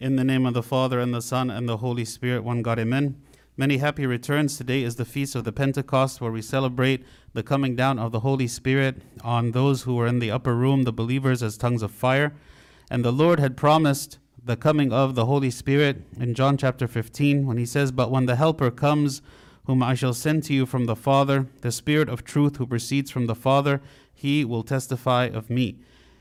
In the name of the Father, and the Son, and the Holy Spirit, one God, amen. Many happy returns. Today is the feast of the Pentecost, where we celebrate the coming down of the Holy Spirit on those who were in the upper room, the believers, as tongues of fire. And the Lord had promised the coming of the Holy Spirit in John chapter 15, when he says, But when the Helper comes, whom I shall send to you from the Father, the Spirit of truth who proceeds from the Father, he will testify of me.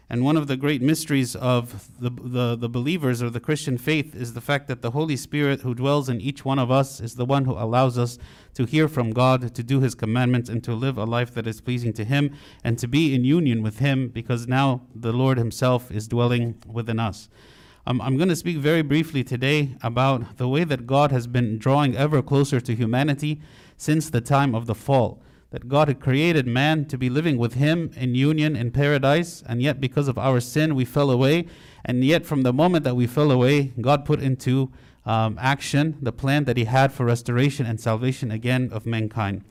And one of the great mysteries of the, the, the, believers or the Christian faith is the fact that the Holy Spirit who dwells in each one of us is the one who allows us to hear from God, to do His commandments, and to live a life that is pleasing to Him, and to be in union with Him, because now the Lord Himself is dwelling within us. Um, I'm going to speak very briefly today about the way that God has been drawing ever closer to humanity since the time of the fall that God had created man to be living with Him in union in paradise, and yet because of our sin, we fell away. And yet, from the moment that we fell away, God put into um, action the plan that He had for restoration and salvation again of mankind.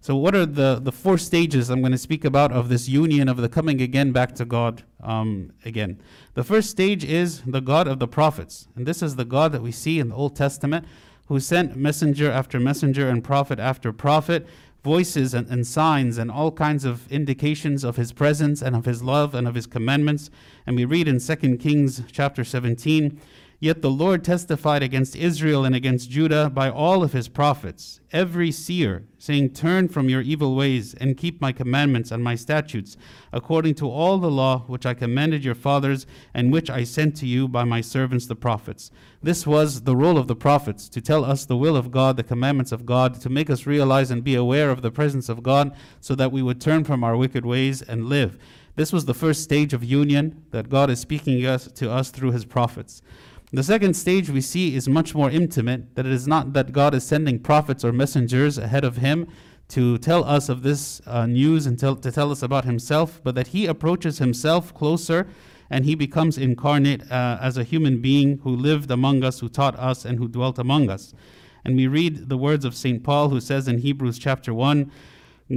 So, what are the, the four stages I'm going to speak about of this union of the coming again back to God um, again? The first stage is the God of the prophets. And this is the God that we see in the Old Testament who sent messenger after messenger and prophet after prophet voices and, and, signs and all kinds of indications of his presence and of his love and of his commandments. And we read in 2 Kings chapter 17 Yet the Lord testified against Israel and against Judah by all of his prophets, every seer, saying, Turn from your evil ways and keep my commandments and my statutes, according to all the law which I commanded your fathers and which I sent to you by my servants the prophets. This was the role of the prophets, to tell us the will of God, the commandments of God, to make us realize and be aware of the presence of God, so that we would turn from our wicked ways and live. This was the first stage of union that God is speaking us, to us through his prophets. The second stage we see is much more intimate, that it is not that God is sending prophets or messengers ahead of him to tell us of this uh, news and tell, to tell us about himself, but that he approaches himself closer and he becomes incarnate uh, as a human being who lived among us, who taught us, and who dwelt among us. And we read the words of St. Paul, who says in Hebrews chapter 1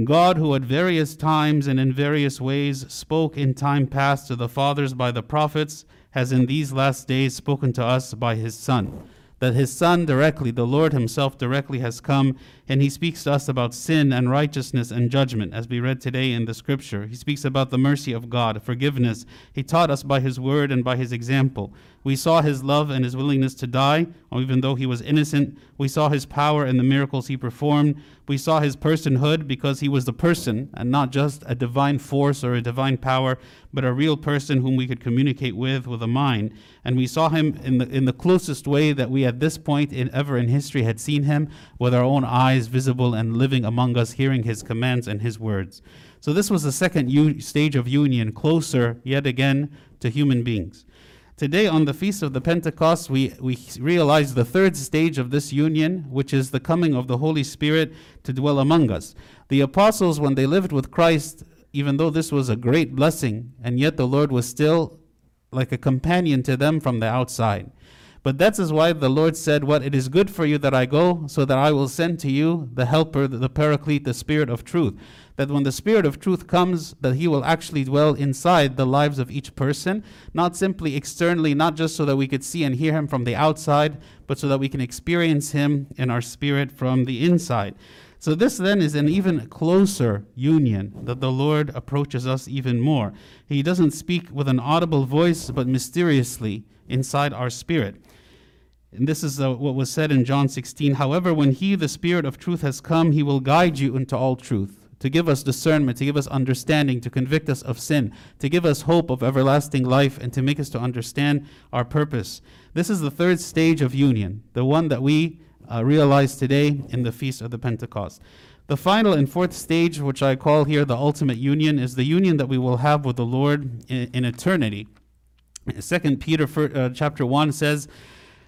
God, who at various times and in various ways spoke in time past to the fathers by the prophets, has in these last days spoken to us by his Son. That his Son directly, the Lord himself directly, has come, and he speaks to us about sin and righteousness and judgment, as we read today in the scripture. He speaks about the mercy of God, forgiveness. He taught us by his word and by his example. We saw his love and his willingness to die, even though he was innocent. We saw his power and the miracles he performed. We saw his personhood because he was the person and not just a divine force or a divine power, but a real person whom we could communicate with with a mind. And we saw him in the, in the closest way that we at this point in ever in history had seen him with our own eyes, visible and living among us, hearing his commands and his words. So this was the second u- stage of union, closer yet again to human beings. Today, on the Feast of the Pentecost, we, we realize the third stage of this union, which is the coming of the Holy Spirit to dwell among us. The apostles, when they lived with Christ, even though this was a great blessing, and yet the Lord was still like a companion to them from the outside. But that is why the Lord said, What it is good for you that I go, so that I will send to you the helper, the paraclete, the spirit of truth. That when the spirit of truth comes, that he will actually dwell inside the lives of each person, not simply externally, not just so that we could see and hear him from the outside, but so that we can experience him in our spirit from the inside. So, this then is an even closer union that the Lord approaches us even more. He doesn't speak with an audible voice, but mysteriously inside our spirit. And this is uh, what was said in John 16. However, when He, the Spirit of truth, has come, He will guide you into all truth, to give us discernment, to give us understanding, to convict us of sin, to give us hope of everlasting life, and to make us to understand our purpose. This is the third stage of union, the one that we uh, realize today in the Feast of the Pentecost. The final and fourth stage, which I call here the ultimate union, is the union that we will have with the Lord in, in eternity. Second Peter uh, chapter 1 says,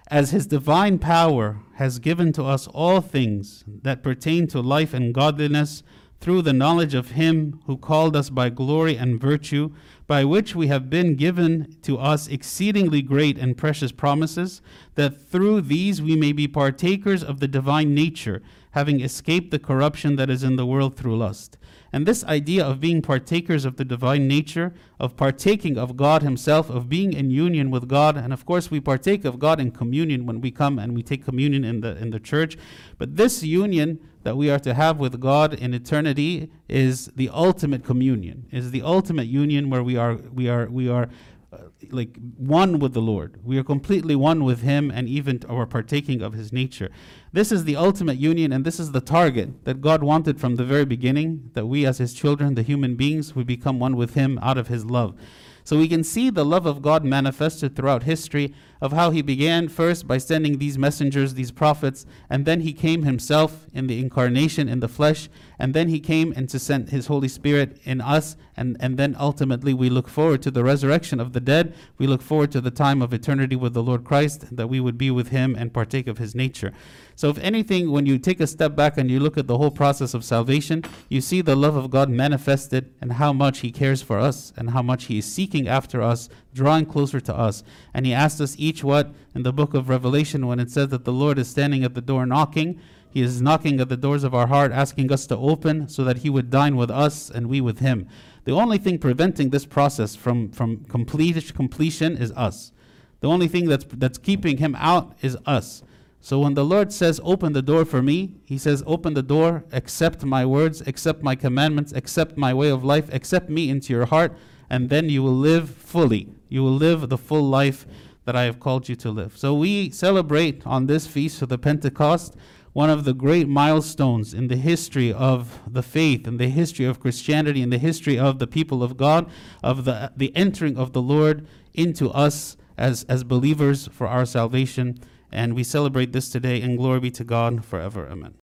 As his divine power has given to us all things that pertain to life and godliness through the knowledge of him who called us by glory and virtue, by which we have been given to us exceedingly great and precious promises, that through these we may be partakers of the divine nature, having escaped the corruption that is in the world through lust. And this idea of being partakers of the divine nature, of partaking of God Himself, of being in union with God, and of course we partake of God in communion when we come and we take communion in the in the church. But this union that we are to have with God in eternity is the ultimate communion, is the ultimate union where we are we are we are like one with the Lord. We are completely one with Him and even are partaking of His nature. This is the ultimate union, and this is the target that God wanted from the very beginning that we, as His children, the human beings, we become one with Him out of His love. So we can see the love of God manifested throughout history of how he began first by sending these messengers, these prophets, and then he came himself in the incarnation in the flesh, and then he came and to send his Holy Spirit in us, and, and then ultimately we look forward to the resurrection of the dead. We look forward to the time of eternity with the Lord Christ, that we would be with him and partake of his nature. So, if anything, when you take a step back and you look at the whole process of salvation, you see the love of God manifested and how much He cares for us and how much He is seeking after us, drawing closer to us. And He asked us each what in the book of Revelation when it says that the Lord is standing at the door knocking. He is knocking at the doors of our heart, asking us to open so that He would dine with us and we with Him. The only thing preventing this process from, from complete, completion is us. The only thing that's, that's keeping Him out is us. So when the Lord says, Open the door for me, He says, Open the door, accept my words, accept my commandments, accept my way of life, accept me into your heart, and then you will live fully. You will live the full life that I have called you to live. So we celebrate on this feast of the Pentecost one of the great milestones in the history of the faith, in the history of Christianity, in the history of the people of God, of the, the entering of the Lord into us as, as believers for our salvation. And we celebrate this today, and glory be to God forever. Amen.